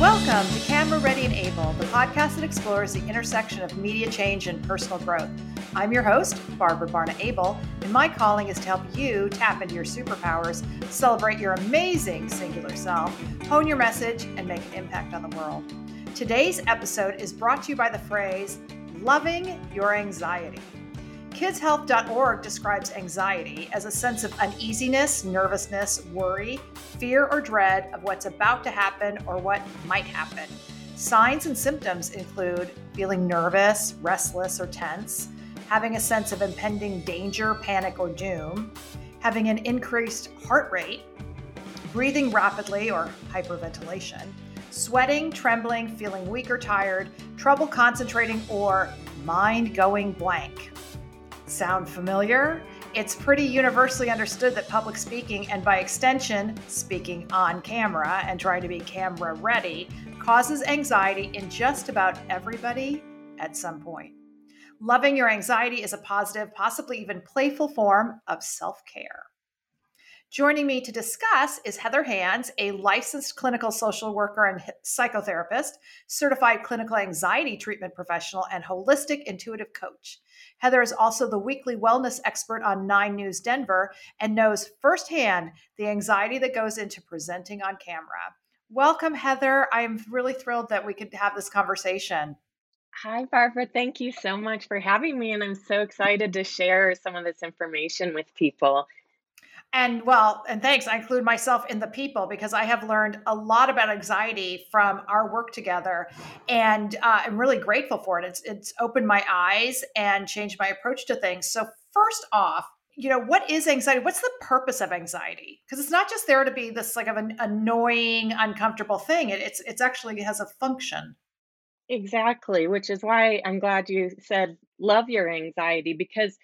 Welcome to Camera Ready and Able, the podcast that explores the intersection of media change and personal growth. I'm your host, Barbara Barna Abel, and my calling is to help you tap into your superpowers, celebrate your amazing singular self, hone your message, and make an impact on the world. Today's episode is brought to you by the phrase, loving your anxiety. KidsHealth.org describes anxiety as a sense of uneasiness, nervousness, worry, fear, or dread of what's about to happen or what might happen. Signs and symptoms include feeling nervous, restless, or tense, having a sense of impending danger, panic, or doom, having an increased heart rate, breathing rapidly or hyperventilation, sweating, trembling, feeling weak or tired, trouble concentrating, or mind going blank. Sound familiar? It's pretty universally understood that public speaking, and by extension, speaking on camera and trying to be camera ready, causes anxiety in just about everybody at some point. Loving your anxiety is a positive, possibly even playful form of self care. Joining me to discuss is Heather Hans, a licensed clinical social worker and psychotherapist, certified clinical anxiety treatment professional, and holistic intuitive coach. Heather is also the weekly wellness expert on 9 News Denver and knows firsthand the anxiety that goes into presenting on camera. Welcome, Heather. I am really thrilled that we could have this conversation. Hi, Barbara. Thank you so much for having me. And I'm so excited to share some of this information with people. And well, and thanks. I include myself in the people because I have learned a lot about anxiety from our work together, and uh, I'm really grateful for it. It's it's opened my eyes and changed my approach to things. So first off, you know, what is anxiety? What's the purpose of anxiety? Because it's not just there to be this like of an annoying, uncomfortable thing. It, it's it's actually has a function. Exactly, which is why I'm glad you said love your anxiety because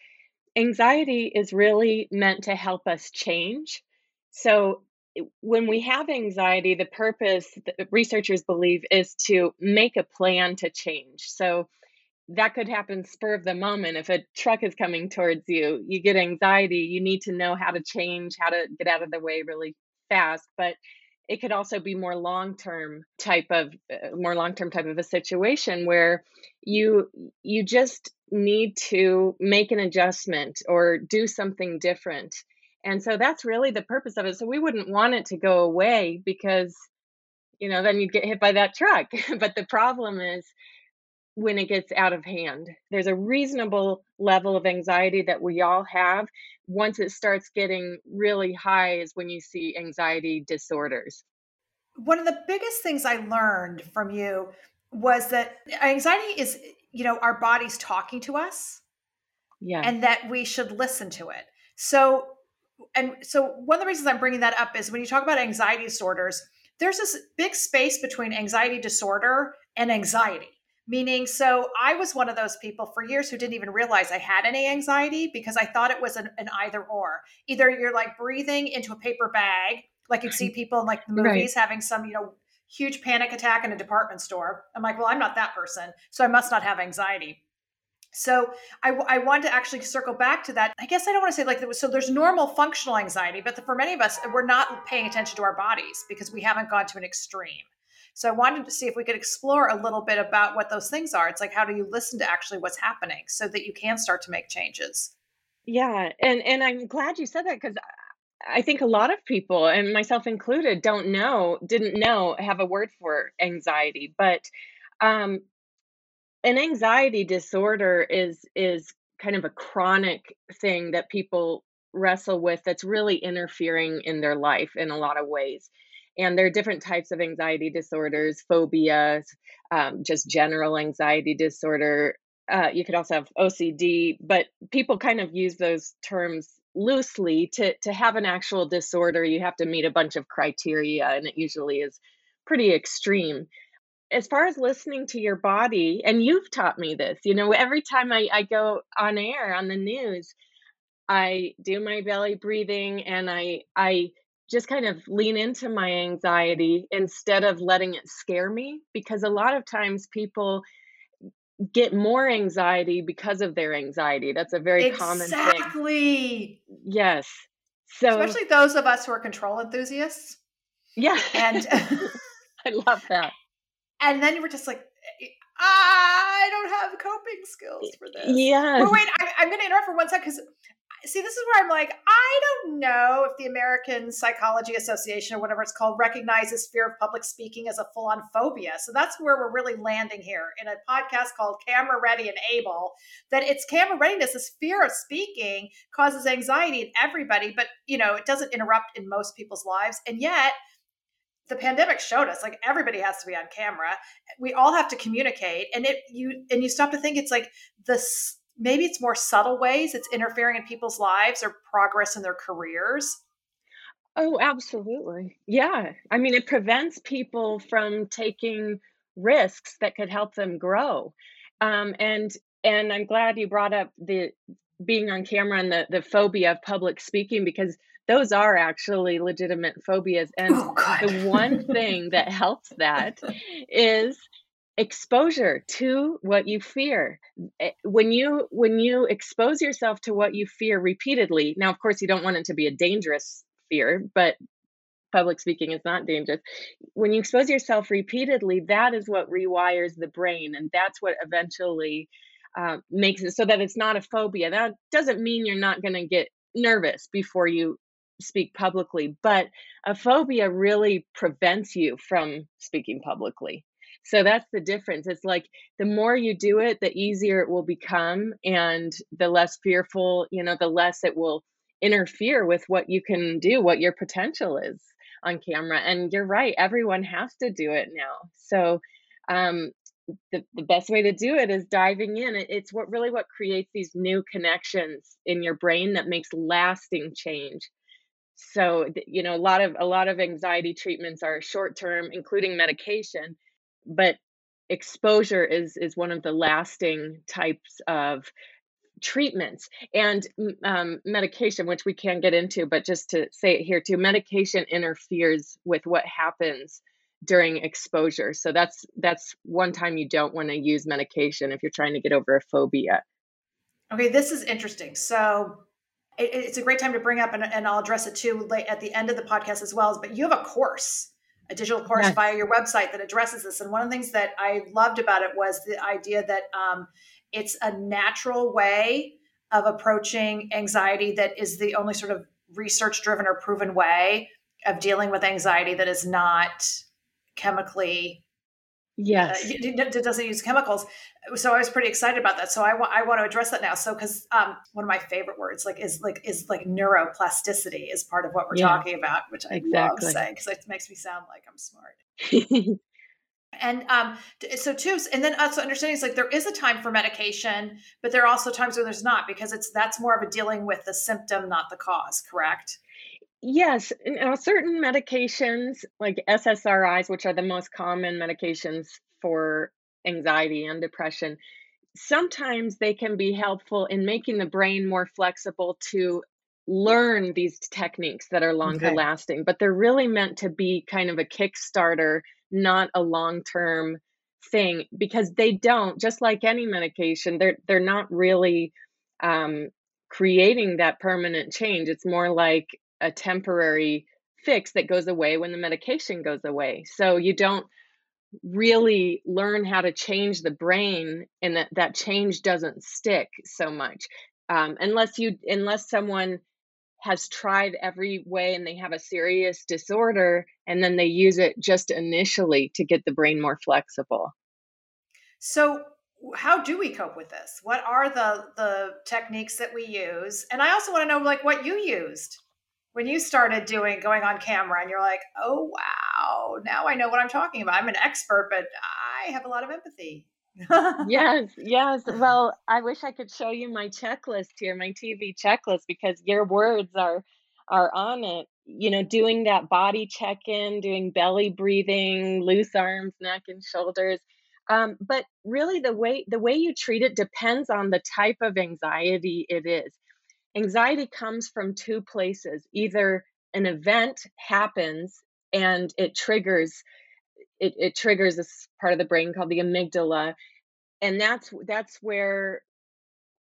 anxiety is really meant to help us change. So, when we have anxiety, the purpose, researchers believe, is to make a plan to change. So, that could happen spur of the moment. If a truck is coming towards you, you get anxiety, you need to know how to change, how to get out of the way really fast. But it could also be more long-term type of uh, more long-term type of a situation where you you just need to make an adjustment or do something different. And so that's really the purpose of it. So we wouldn't want it to go away because, you know, then you'd get hit by that truck. but the problem is when it gets out of hand. There's a reasonable level of anxiety that we all have. Once it starts getting really high, is when you see anxiety disorders. One of the biggest things I learned from you was that anxiety is you know our body's talking to us yeah and that we should listen to it so and so one of the reasons i'm bringing that up is when you talk about anxiety disorders there's this big space between anxiety disorder and anxiety meaning so i was one of those people for years who didn't even realize i had any anxiety because i thought it was an, an either or either you're like breathing into a paper bag like you see people in like the movies right. having some you know huge panic attack in a department store. I'm like, well, I'm not that person, so I must not have anxiety. So I, I want to actually circle back to that. I guess I don't want to say like so. There's normal functional anxiety, but the, for many of us, we're not paying attention to our bodies because we haven't gone to an extreme. So I wanted to see if we could explore a little bit about what those things are. It's like how do you listen to actually what's happening so that you can start to make changes. Yeah, and and I'm glad you said that because I think a lot of people, and myself included, don't know, didn't know, have a word for anxiety. But um, an anxiety disorder is is kind of a chronic thing that people wrestle with that's really interfering in their life in a lot of ways. And there are different types of anxiety disorders, phobias, um, just general anxiety disorder. Uh, you could also have OCD, but people kind of use those terms loosely to to have an actual disorder you have to meet a bunch of criteria and it usually is pretty extreme as far as listening to your body and you've taught me this you know every time i, I go on air on the news i do my belly breathing and i i just kind of lean into my anxiety instead of letting it scare me because a lot of times people get more anxiety because of their anxiety. That's a very exactly. common thing. Exactly. Yes. So especially those of us who are control enthusiasts. Yeah. And I love that. and then you were just like I don't have coping skills for this. Yeah. But wait, I, am going to interrupt for one second because see, this is where I'm like, I don't know if the American Psychology Association or whatever it's called recognizes fear of public speaking as a full on phobia. So that's where we're really landing here in a podcast called Camera Ready and Able. That it's camera readiness, this fear of speaking causes anxiety in everybody, but you know, it doesn't interrupt in most people's lives. And yet, the pandemic showed us like everybody has to be on camera we all have to communicate and it you and you stop to think it's like this maybe it's more subtle ways it's interfering in people's lives or progress in their careers. Oh absolutely. Yeah. I mean it prevents people from taking risks that could help them grow. Um, and and i'm glad you brought up the being on camera and the the phobia of public speaking because those are actually legitimate phobias. And oh, the one thing that helps that is exposure to what you fear. Eh, when you when you expose yourself to what you fear repeatedly now of course you don't want it to be a dangerous fear but public speaking is not dangerous. When you expose yourself repeatedly that is what rewires the brain and that's what eventually uh, makes it so that it's not a phobia. That doesn't mean you're not going to get nervous before you speak publicly, but a phobia really prevents you from speaking publicly. So that's the difference. It's like the more you do it, the easier it will become, and the less fearful, you know, the less it will interfere with what you can do, what your potential is on camera. And you're right, everyone has to do it now. So, um, the, the best way to do it is diving in. It, it's what really what creates these new connections in your brain that makes lasting change so you know a lot of a lot of anxiety treatments are short term including medication but exposure is is one of the lasting types of treatments. And um, medication which we can get into but just to say it here too medication interferes with what happens during exposure. So that's that's one time you don't want to use medication if you're trying to get over a phobia. Okay this is interesting. So it, it's a great time to bring up, and, and I'll address it too at the end of the podcast as well. But you have a course, a digital course yes. via your website that addresses this. And one of the things that I loved about it was the idea that um, it's a natural way of approaching anxiety that is the only sort of research driven or proven way of dealing with anxiety that is not chemically Yes. Uh, it doesn't use chemicals. So I was pretty excited about that. So I, I want to address that now. So, cause um, one of my favorite words like is like, is like neuroplasticity is part of what we're yeah. talking about, which I exactly. love saying because it makes me sound like I'm smart. and um, so too, and then also understanding is like there is a time for medication, but there are also times where there's not because it's that's more of a dealing with the symptom, not the cause. Correct? Yes, now certain medications like SSRIs, which are the most common medications for anxiety and depression, sometimes they can be helpful in making the brain more flexible to learn these techniques that are longer okay. lasting, but they're really meant to be kind of a kickstarter, not a long-term thing because they don't just like any medication they're they're not really um, creating that permanent change it's more like a temporary fix that goes away when the medication goes away. So you don't really learn how to change the brain and that that change doesn't stick so much um, unless you unless someone has tried every way and they have a serious disorder and then they use it just initially to get the brain more flexible. So how do we cope with this? What are the the techniques that we use? And i also want to know like what you used when you started doing going on camera and you're like, oh wow, now I know what I'm talking about. I'm an expert, but I have a lot of empathy. yes, yes. Well, I wish I could show you my checklist here, my TV checklist, because your words are are on it. You know, doing that body check in, doing belly breathing, loose arms, neck, and shoulders. Um, but really, the way the way you treat it depends on the type of anxiety it is anxiety comes from two places. Either an event happens and it triggers it, it triggers this part of the brain called the amygdala and that's that's where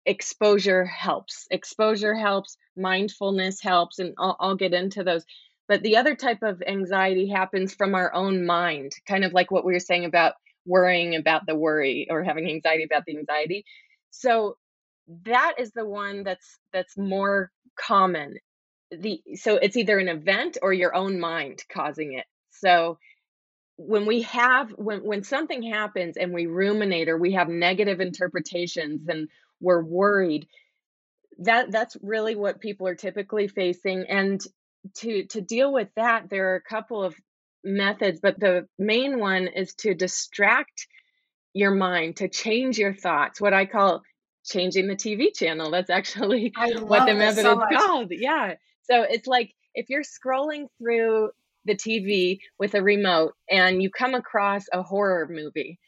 exposure helps. Exposure helps mindfulness helps and I'll, I'll get into those. But the other type of anxiety happens from our own mind kind of like what we were saying about worrying about the worry or having anxiety about the anxiety. So that is the one that's that's more common. The so it's either an event or your own mind causing it. So when we have when when something happens and we ruminate or we have negative interpretations and we're worried that that's really what people are typically facing and to to deal with that there are a couple of methods but the main one is to distract your mind to change your thoughts what i call changing the tv channel that's actually what the method so is called yeah so it's like if you're scrolling through the TV with a remote and you come across a horror movie.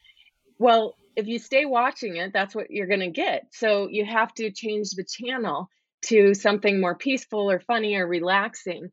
Well, if you stay watching it, that's what you're going to get. So you have to change the channel to something more peaceful or funny or relaxing.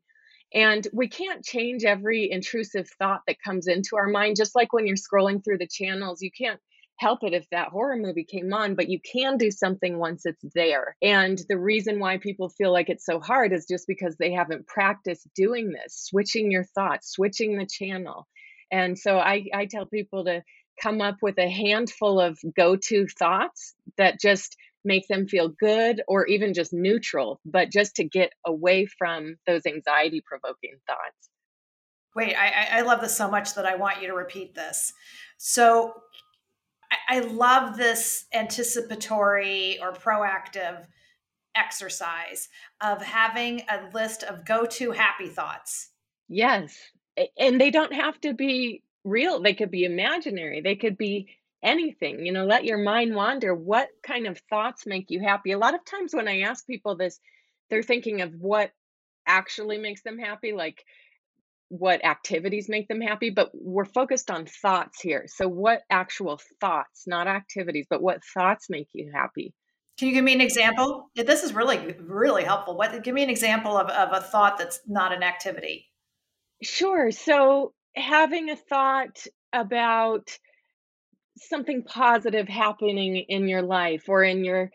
And we can't change every intrusive thought that comes into our mind, just like when you're scrolling through the channels, you can't help it if that horror movie came on, but you can do something once it's there. And the reason why people feel like it's so hard is just because they haven't practiced doing this, switching your thoughts, switching the channel. And so I, I tell people to come up with a handful of go to thoughts that just make them feel good or even just neutral, but just to get away from those anxiety provoking thoughts. Wait, I, I love this so much that I want you to repeat this. So, I love this anticipatory or proactive exercise of having a list of go to happy thoughts. Yes. And they don't have to be real, they could be imaginary, they could be anything. You know, let your mind wander. What kind of thoughts make you happy? A lot of times when I ask people this, they're thinking of what actually makes them happy, like what activities make them happy, but we're focused on thoughts here. So, what actual thoughts, not activities, but what thoughts make you happy? Can you give me an example? This is really, really helpful. What give me an example of, of a thought that's not an activity? Sure. So, having a thought about something positive happening in your life or in your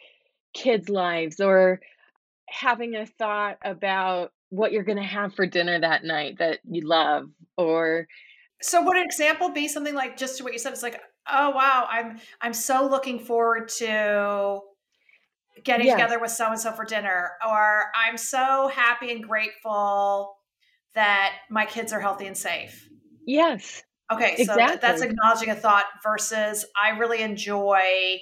kids' lives, or having a thought about what you're going to have for dinner that night that you love or so would an example be something like just to what you said it's like oh wow i'm i'm so looking forward to getting yes. together with so and so for dinner or i'm so happy and grateful that my kids are healthy and safe yes okay so exactly. that's acknowledging a thought versus i really enjoy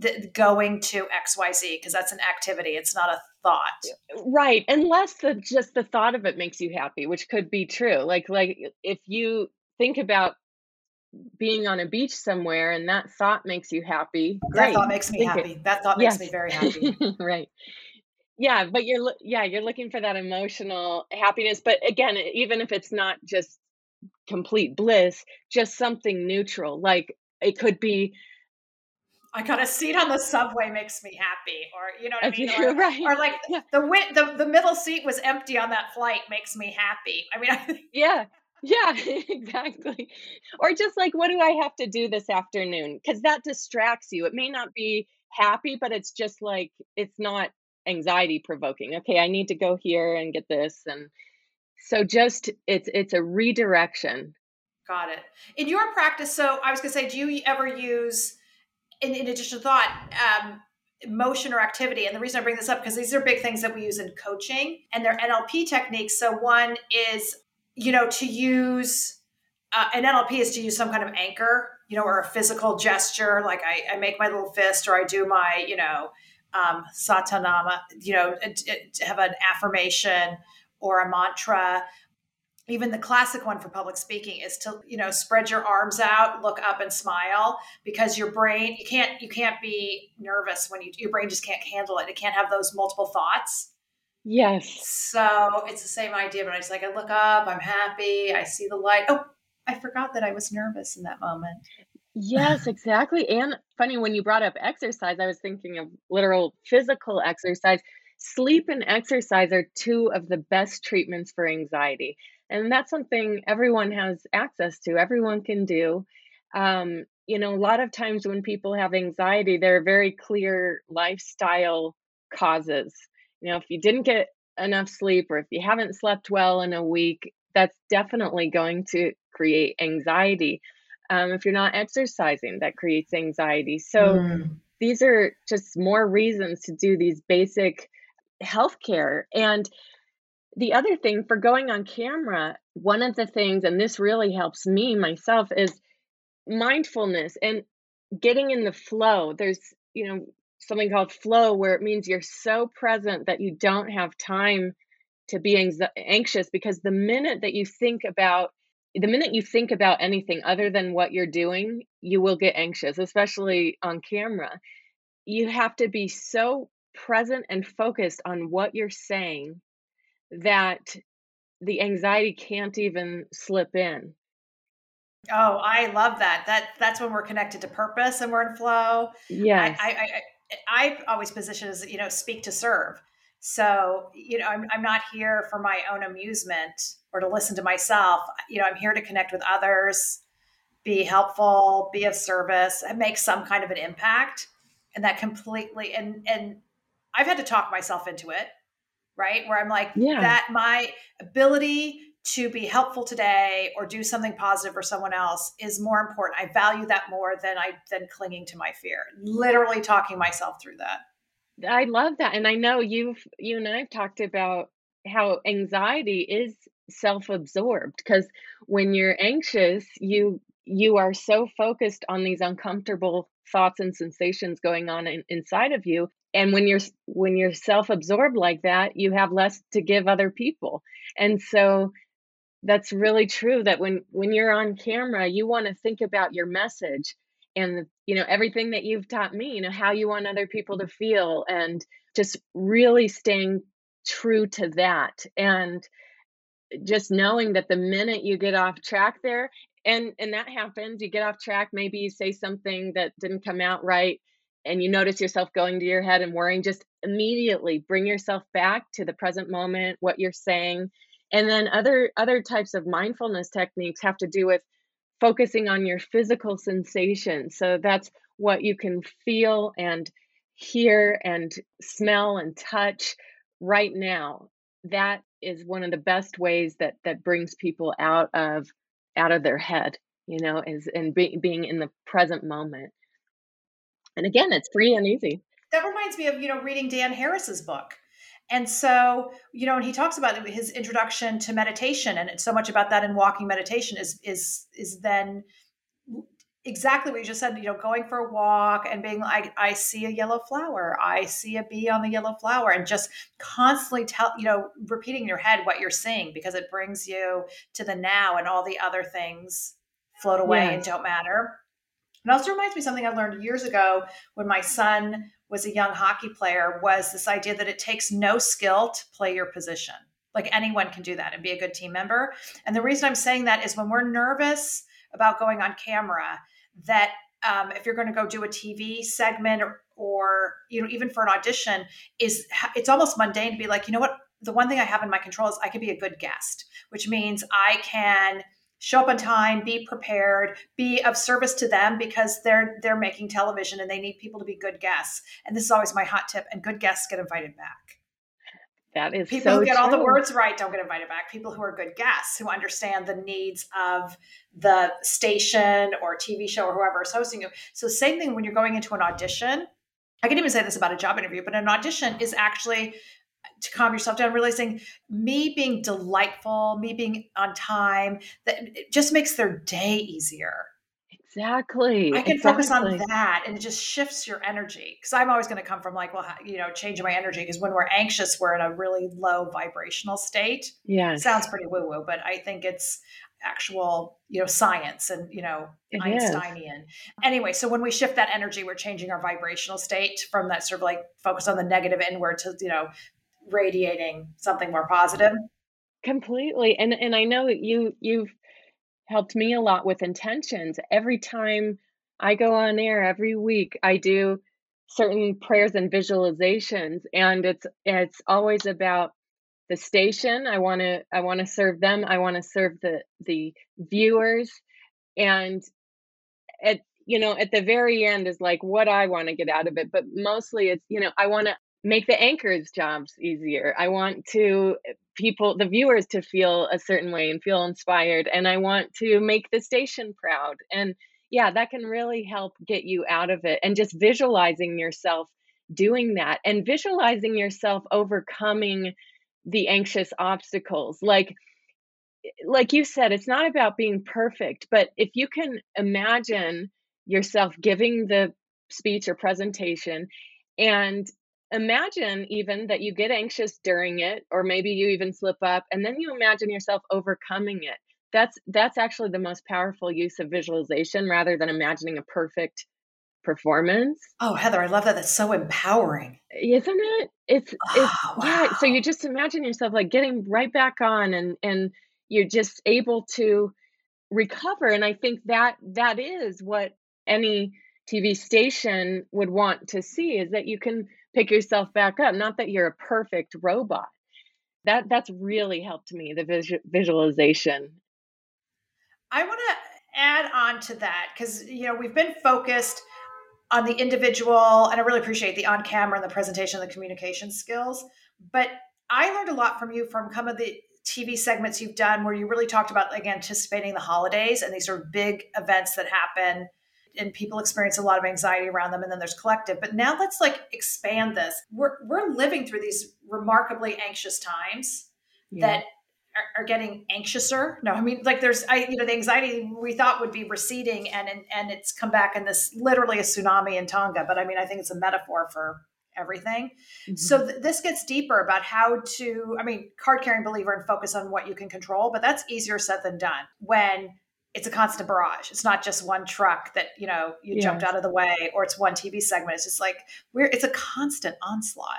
th- going to xyz because that's an activity it's not a thought right unless the just the thought of it makes you happy which could be true like like if you think about being on a beach somewhere and that thought makes you happy great. that thought makes me think happy it. that thought makes yes. me very happy right yeah but you're yeah you're looking for that emotional happiness but again even if it's not just complete bliss just something neutral like it could be I got a seat on the subway makes me happy, or you know what I mean, or, right. or like yeah. the, the the middle seat was empty on that flight makes me happy. I mean, yeah, yeah, exactly. Or just like, what do I have to do this afternoon? Because that distracts you. It may not be happy, but it's just like it's not anxiety provoking. Okay, I need to go here and get this, and so just it's it's a redirection. Got it. In your practice, so I was gonna say, do you ever use in, in addition to thought, um, motion or activity. And the reason I bring this up because these are big things that we use in coaching and they're NLP techniques. So one is, you know, to use uh, an NLP is to use some kind of anchor, you know, or a physical gesture. Like I, I make my little fist or I do my, you know, um, satanama, you know, to have an affirmation or a mantra even the classic one for public speaking is to you know spread your arms out look up and smile because your brain you can't you can't be nervous when you your brain just can't handle it. It can't have those multiple thoughts. Yes. So it's the same idea but i just like i look up i'm happy i see the light. Oh i forgot that i was nervous in that moment. Yes exactly. And funny when you brought up exercise i was thinking of literal physical exercise. Sleep and exercise are two of the best treatments for anxiety and that's something everyone has access to everyone can do um, you know a lot of times when people have anxiety there are very clear lifestyle causes you know if you didn't get enough sleep or if you haven't slept well in a week that's definitely going to create anxiety Um, if you're not exercising, that creates anxiety. So mm. these are just more reasons to do these basic healthcare. And the other thing for going on camera, one of the things, and this really helps me myself, is mindfulness and getting in the flow. There's, you know, something called flow where it means you're so present that you don't have time to be anxious because the minute that you think about the minute you think about anything other than what you're doing, you will get anxious, especially on camera. You have to be so present and focused on what you're saying that the anxiety can't even slip in. Oh, I love that. That that's when we're connected to purpose and we're in flow. Yeah. I, I, I, I always position as, you know, speak to serve. So, you know, I'm, I'm not here for my own amusement or to listen to myself. You know, I'm here to connect with others, be helpful, be of service, and make some kind of an impact. And that completely, and, and I've had to talk myself into it, right? Where I'm like, yeah. that my ability to be helpful today or do something positive for someone else is more important. I value that more than I than clinging to my fear. Literally talking myself through that. I love that. And I know you've you and I've talked about how anxiety is self-absorbed because when you're anxious, you you are so focused on these uncomfortable thoughts and sensations going on in, inside of you and when you're when you're self-absorbed like that you have less to give other people. And so that's really true that when when you're on camera you want to think about your message and you know everything that you've taught me you know how you want other people to feel and just really staying true to that. And just knowing that the minute you get off track there and and that happens you get off track maybe you say something that didn't come out right and you notice yourself going to your head and worrying just immediately bring yourself back to the present moment what you're saying. And then other other types of mindfulness techniques have to do with focusing on your physical sensations so that's what you can feel and hear and smell and touch right now. That is one of the best ways that that brings people out of out of their head you know is and be, being in the present moment and again it's free and easy that reminds me of you know reading dan harris's book and so, you know, and he talks about his introduction to meditation, and it's so much about that in walking meditation is is is then exactly what you just said. You know, going for a walk and being like, I see a yellow flower, I see a bee on the yellow flower, and just constantly tell you know repeating in your head what you're seeing because it brings you to the now, and all the other things float away yes. and don't matter. It also reminds me something I learned years ago when my son was a young hockey player was this idea that it takes no skill to play your position. Like anyone can do that and be a good team member. And the reason I'm saying that is when we're nervous about going on camera, that um, if you're going to go do a TV segment or, or you know even for an audition, is it's almost mundane to be like, you know what, the one thing I have in my control is I can be a good guest, which means I can show up on time be prepared be of service to them because they're they're making television and they need people to be good guests. And this is always my hot tip and good guests get invited back. That is people so who get true. all the words right don't get invited back. People who are good guests who understand the needs of the station or tv show or whoever is hosting you. So same thing when you're going into an audition. I can even say this about a job interview, but an audition is actually to calm yourself down, realizing me being delightful, me being on time, that it just makes their day easier. Exactly. I can exactly. focus on that and it just shifts your energy. Because I'm always going to come from like, well, you know, changing my energy. Because when we're anxious, we're in a really low vibrational state. Yeah. Sounds pretty woo woo, but I think it's actual, you know, science and, you know, it Einsteinian. Is. Anyway, so when we shift that energy, we're changing our vibrational state from that sort of like focus on the negative inward to, you know, radiating something more positive. Completely. And and i know you you've helped me a lot with intentions. Every time i go on air every week i do certain prayers and visualizations and it's it's always about the station. I want to i want to serve them. I want to serve the the viewers. And at you know at the very end is like what i want to get out of it but mostly it's you know i want to make the anchors jobs easier. I want to eh, people the viewers to feel a certain way and feel inspired and I want to make the station proud. And yeah, that can really help get you out of it and just visualizing yourself doing that and visualizing yourself overcoming the anxious obstacles. Like eh, like you said, it's not about being perfect, but if you can imagine yourself giving the speech or presentation and imagine even that you get anxious during it or maybe you even slip up and then you imagine yourself overcoming it. That's that's actually the most powerful use of visualization rather than imagining a perfect performance. Oh heather i love that. That's so empowering. Isn't it? It's it's oh, wow. yeah so you just imagine yourself like getting right back on and and you're just able to recover and i think that that is what any tv station would want to see is that you can pick yourself back up not that you're a perfect robot. That that's really helped me the visual, visualization. I want to add on to that because you know we've been focused on the individual and i really appreciate the on camera and the presentation and the communication skills but i learned a lot from you from some of the tv segments you've done where you really talked about like anticipating the holidays and these sort of big events that happen and people experience a lot of anxiety around them and then there's collective. But now let's like expand this. We're we're living through these remarkably anxious times yeah. that are, are, getting anxiouser. No i mean like there's i you know the anxiety we thought would be receding and and, and it's come back in this literally a tsunami in tonga but i mean i think it's a metaphor for everything. Mm-hmm. so th- this gets deeper about how to i mean card carrying believer and focus on what you can control but that's easier said than done. When it's a constant barrage. It's not just one truck that, you know, you jumped out of the way or it's one TV segment. It's just like we're it's a constant onslaught.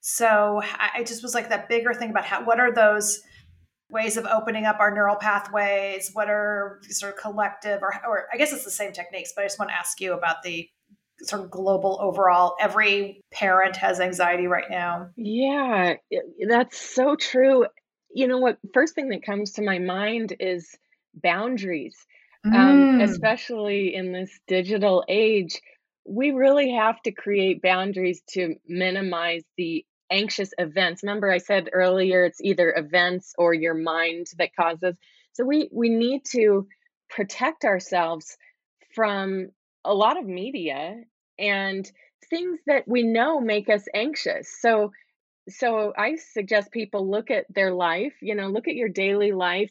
So I, I just was like that bigger thing about how what are those ways of opening up our neural pathways? What are sort of collective or or I guess it's the same techniques, but I just want to ask you about the sort of global overall every parent has anxiety right now yeah that's so true you know what first thing that comes to my mind is boundaries, um, mm. especially in this digital age. We really have to create boundaries to minimize the anxious events. Remember, I said earlier it's either events or your mind that causes. So we we need to protect ourselves from a lot of media and things that we know make us anxious. So so I suggest people look at their life, you know, look at your daily life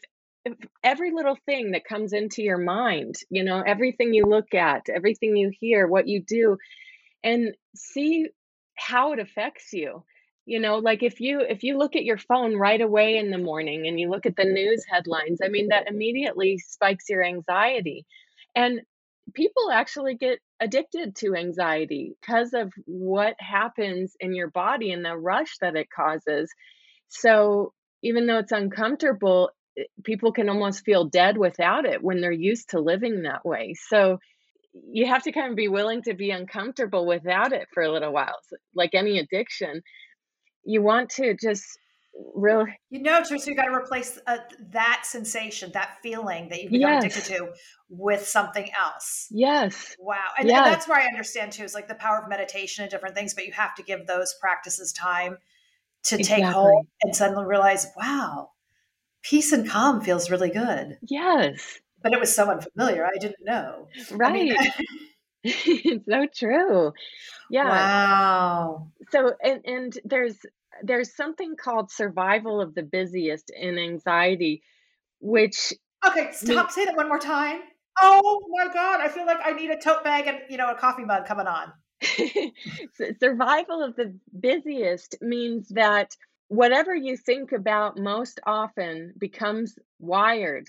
every little thing that comes into your mind, you know, everything you look at, everything you hear, what you do, and see how it affects you. You know, like if you if you look at your phone right away in the morning and you look at the news headlines, I mean that immediately spikes your anxiety. And people actually get addicted to anxiety because of what happens in your body and the rush that it causes. So even though it's uncomfortable, people can almost feel dead without it when they're used to living that way. So you have to kind of be willing to be uncomfortable without it for a little while. So, like any addiction, you want to just really you know so you got to replace uh, that sensation that feeling that you've become yes. addicted to with something else yes wow and, yes. and, that's where i understand too is like the power of meditation and different things but you have to give those practices time to exactly. take hold and suddenly realize wow peace and calm feels really good. Yes. But it was so unfamiliar. I didn't know. Right. I mean, it's so true. Yeah. Wow. So and and there's there's something called survival of the busiest in anxiety, which Okay, stop. say that one more time. Oh my god, I feel like I need a tote bag and you know a coffee mug coming on. survival of the busiest means that whatever you think about most often becomes wired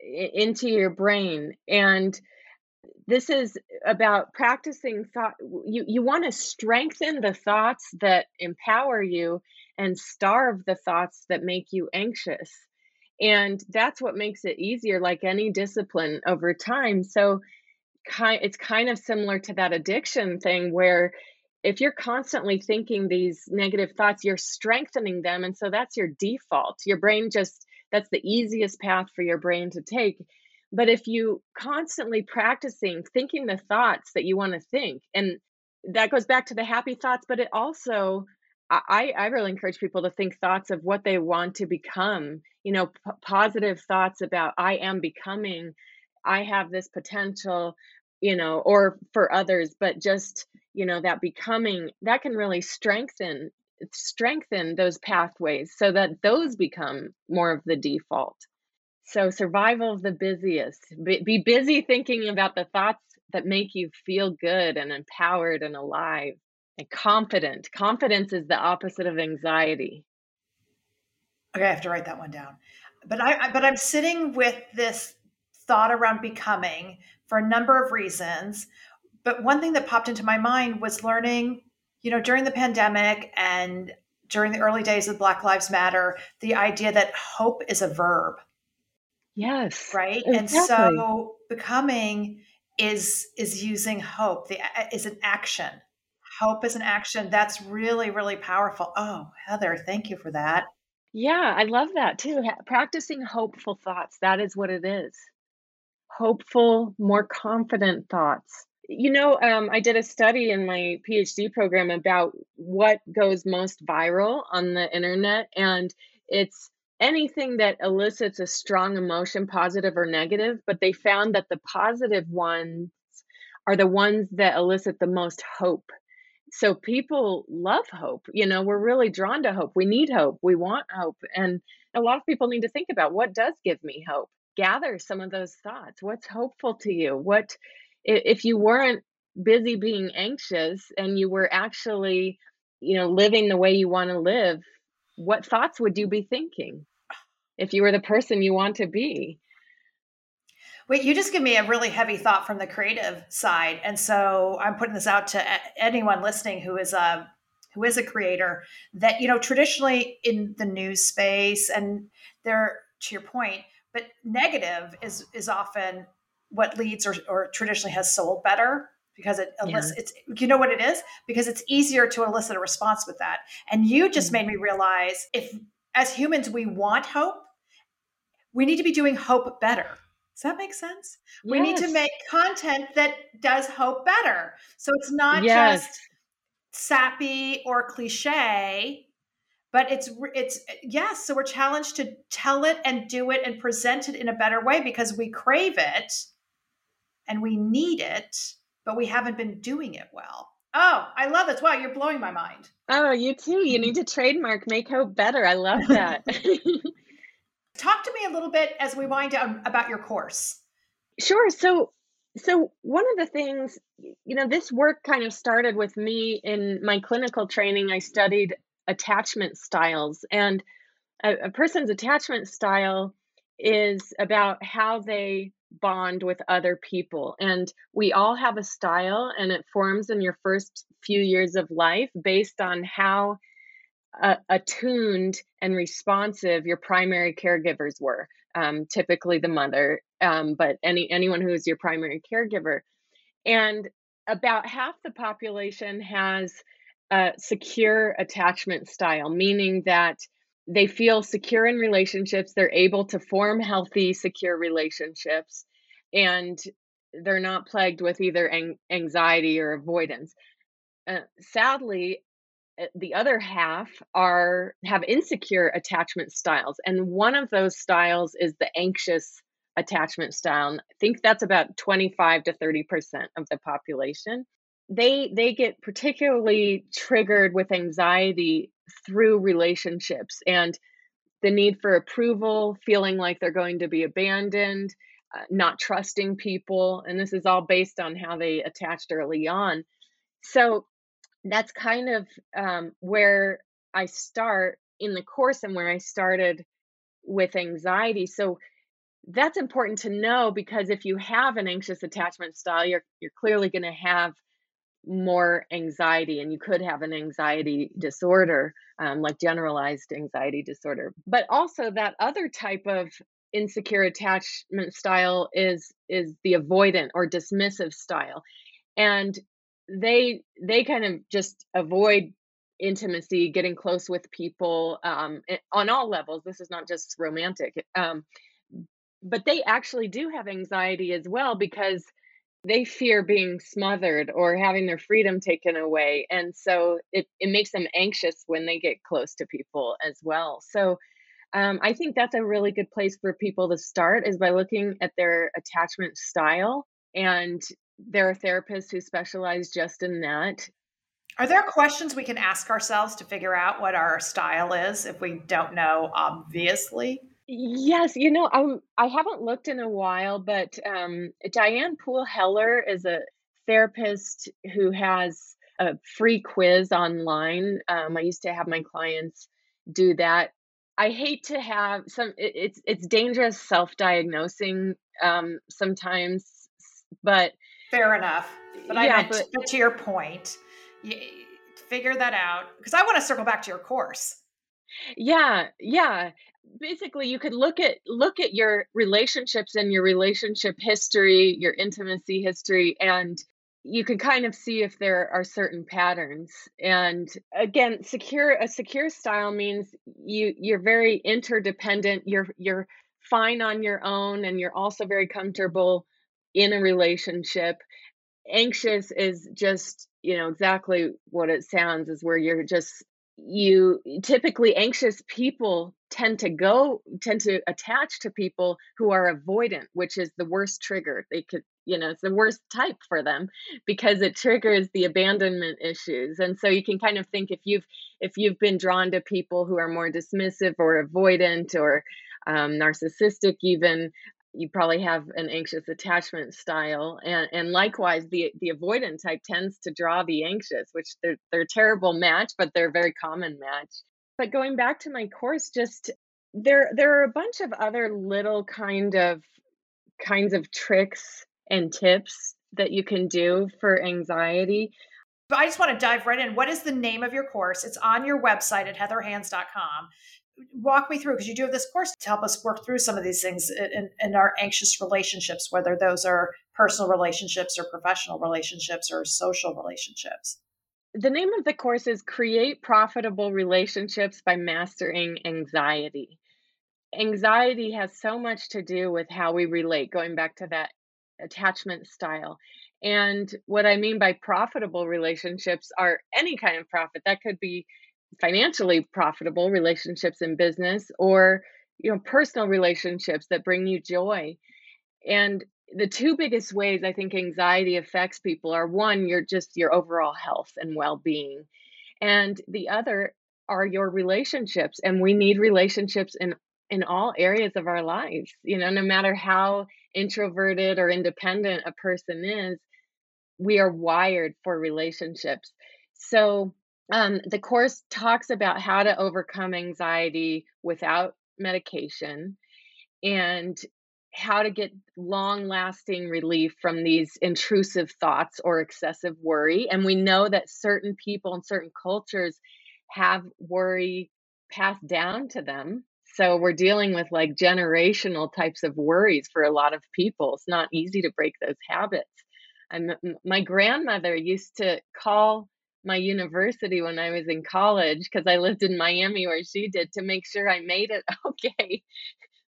into your brain and this is about practicing thought you, you want to strengthen the thoughts that empower you and starve the thoughts that make you anxious and that's what makes it easier like any discipline over time. So it's kind of similar to that addiction thing where if you're constantly thinking these negative thoughts, you're strengthening them. And so that's your default. Your brain just, that's the easiest path for your brain to take. But if you constantly practicing thinking the thoughts that you want to think, and that goes back to the happy thoughts, but it also I, I really encourage people to think thoughts of what they want to become, you know, p- positive thoughts about I am becoming, I have this potential, you know, or for others, but just, you know, that becoming that can really strengthen strengthen those pathways so that those become more of the default. So survival of the busiest. Be, be busy thinking about the thoughts that make you feel good and empowered and alive and confident. Confidence is the opposite of anxiety. Okay, I have to write that one down. But I but I'm sitting with this thought around becoming for a number of reasons. But one thing that popped into my mind was learning, you know, during the pandemic and during the early days of Black Lives Matter, the idea that hope is a verb. Yes. Right? Exactly. And so becoming is is using hope. The uh, is an action Hope is an action. That's really, really powerful. Oh, Heather, thank you for that. Yeah, I love that too. Practicing hopeful thoughts. That is what it is. Hopeful, more confident thoughts. You know, um, I did a study in my PhD program about what goes most viral on the internet, and it's anything that elicits a strong emotion, positive or negative. But they found that the positive ones are the ones that elicit the most hope. So people love hope you know we're really drawn to hope. We need hope. We want hope. And a lot of people need to think about what does give me hope? Gather some of those thoughts. What's hopeful to you? What if you weren't busy being anxious and you were actually you know living the way you want to live what thoughts would you be thinking if you were the person you want to be Wait, you just give me a really heavy thought from the creative side, and so I'm putting this out to anyone listening who is a who is a creator. That you know, traditionally in the news space, and there to your point, but negative is is often what leads or, or traditionally has sold better because it elicits yeah. it's you know what it is because it's easier to elicit a response with that and you just mm-hmm. made me realize if as humans we want hope we need to be doing hope better does that make sense? Yes. We need to make content that does hope better. So it's not yes. just sappy or cliche, but it's it's yes, so we're challenged to tell it and do it and present it in a better way because we crave it and we need it, but we haven't been doing it well. Oh, I love this. Wow, you're blowing my mind. Oh, you too. You need to trademark Make Hope Better. I love that. Talk to me a little bit as we wind down about your course. Sure. So, so one of the things, you know, this work kind of started with me in my clinical training. I studied attachment styles, and a, a person's attachment style is about how they bond with other people. And we all have a style, and it forms in your first few years of life based on how uh, attuned and responsive your primary caregivers were um, typically the mother um, but any anyone who is your primary caregiver and about half the population has a secure attachment style meaning that they feel secure in relationships they're able to form healthy secure relationships and they're not plagued with either anxiety or avoidance. Uh, sadly Eh, the other half are have insecure attachment styles and one of those styles is the anxious attachment style i think that's about 25 to 30% of the population. They they get particularly triggered with anxiety through relationships and the need for approval feeling like they're going to be abandoned uh, not trusting people and this is all based on how they attached early on so that's kind of um, where I start in the course and where I started with anxiety. So that's important to know because if you have an anxious attachment style, you're you're clearly going to have more anxiety, and you could have an anxiety disorder, um, like generalized anxiety disorder. But also that other type of insecure attachment style is is the avoidant or dismissive style, and they they kind of just avoid intimacy getting close with people um, on all levels this is not just romantic um, but they actually do have anxiety as well because they fear being smothered or having their freedom taken away. And so it, it makes them anxious when they get close to people as well. So um, I think that's a really good place for people to start is by looking at their attachment style. And there are therapists who specialize just in that. Are there questions we can ask ourselves to figure out what our style is if we don't know, obviously? Yes, you know, I'm I haven't looked in a while, but um, Diane Poole Heller is a therapist who has a free quiz online. Um, I used to have my clients do that. I hate to have some. It, it's it's dangerous self-diagnosing um, sometimes, but fair enough. But I meant, but, but to your point, you, figure that out because I want to circle back to your course. Yeah, yeah basically you could look at look at your relationships and your relationship history your intimacy history and you can kind of see if there are certain patterns. And again secure a secure style means you you're very interdependent you're you're fine on your own and you're also very comfortable in a relationship. Anxious is just you know exactly what it sounds is where you're just you typically anxious people tend to go tend to attach to people who are avoidant which is the worst trigger. They could you know it's the worst type for them because it triggers the abandonment issues. And so you can kind of think if you've if you've been drawn to people who are more dismissive or avoidant or um, narcissistic even you probably have an anxious attachment style and and likewise the the avoidant type tends to draw the anxious which they're they're a terrible match but they're a very common match but going back to my course just there there are a bunch of other little kind of kinds of tricks and tips that you can do for anxiety but I just want to dive right in. What is the name of your course? It's on your website at heatherhans.com walk me through because you do have this course to help us work through some of these things in, in, our anxious relationships whether those are personal relationships or professional relationships or social relationships. The name of the course is create profitable relationships by mastering anxiety. Anxiety has so much to do with how we relate going back to that attachment style. And what i mean by profitable relationships are any kind of profit. That could be financially profitable relationships in business or you know personal relationships that bring you joy. And the two biggest ways i think anxiety affects people are one your just your overall health and well-being and the other are your relationships and we need relationships in in all areas of our lives. You know no matter how introverted or independent a person is we are wired for relationships. So um, the course talks about how to overcome anxiety without medication and how to get long lasting relief from these intrusive thoughts or excessive worry. And we know that certain people in certain cultures have worry passed down to them. So we're dealing with like generational types of worries for a lot of people. It's not easy to break those habits. I'm, my grandmother used to call my university when I was in college because I lived in Miami where she did to make sure I made it okay.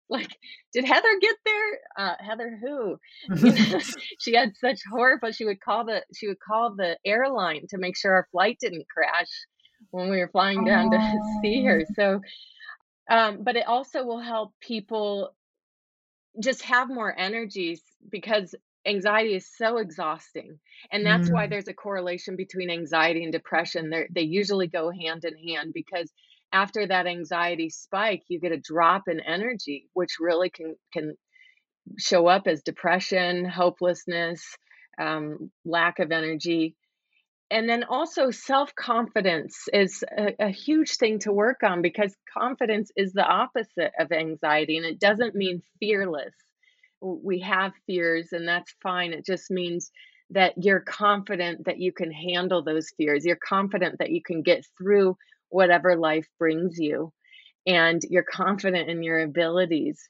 like, did Heather get there? Uh, Heather who? You know, she had such horror, but she would call the she would call the airline to make sure our flight didn't crash when we were flying down oh. to see her. So, um, but it also will help people just have more energies because anxiety is so exhausting and that's mm. why there's a correlation between anxiety and depression. They they usually go hand in hand because after that anxiety spike you get a drop in energy which really can can show up as depression hopelessness um, lack of energy. And then also self confidence is a, a, huge thing to work on because confidence is the opposite of anxiety and it doesn't mean fearless we have fears and that's fine. It just means that you're confident that you can handle those fears. You're confident that you can get through whatever life brings you and you're confident in your abilities.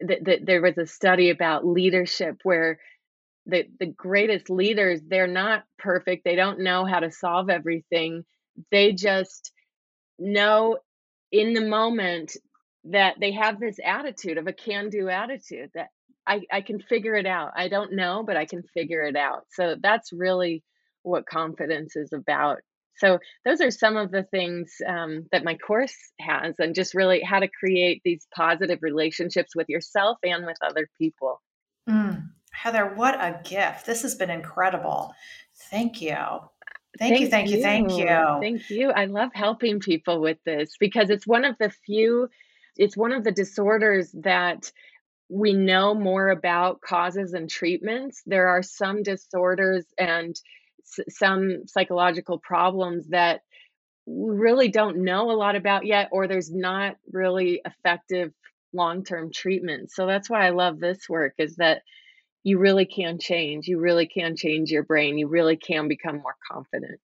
That, that there was a study about leadership where the, the greatest leaders they're not perfect. They don't know how to solve everything. They just know in the moment that they have this attitude of a can do attitude that I, I can figure it out. I don't know, but I can figure it out. So that's really what confidence is about. So those are some of the things um, that my course has, and just really how to create these positive relationships with yourself and with other people. Mm. Heather, what a gift! This has been incredible. Thank you. Thank, thank you, thank you, you, thank you. Thank you. I love helping people with this because it's one of the few, it's one of the disorders that we know more about causes and treatments. There are some disorders and s- some psychological problems that we really don't know a lot about yet, or there's not really effective long term treatment. So that's why I love this work is that you really can change. You really can change your brain. You really can become more confident.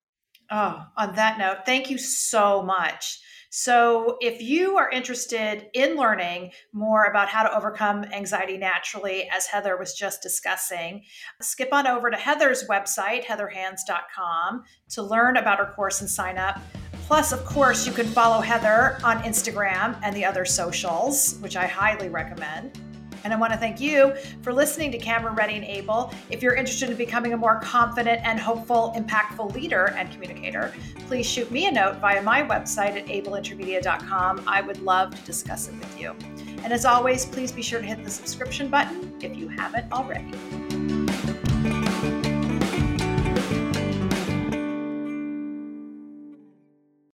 Oh, on that note, thank you so much. So, if you are interested in learning more about how to overcome anxiety naturally, as Heather was just discussing, skip on over to Heather's website, heatherhans.com, to learn about her course and sign up. Plus, of course, you can follow Heather on Instagram and the other socials, which I highly recommend. And I want to thank you for listening to Camera Ready and Able. If you're interested in becoming a more confident and hopeful, impactful leader and communicator, please shoot me a note via my website at ableintermedia.com. I would love to discuss it with you. And as always, please be sure to hit the subscription button if you haven't already.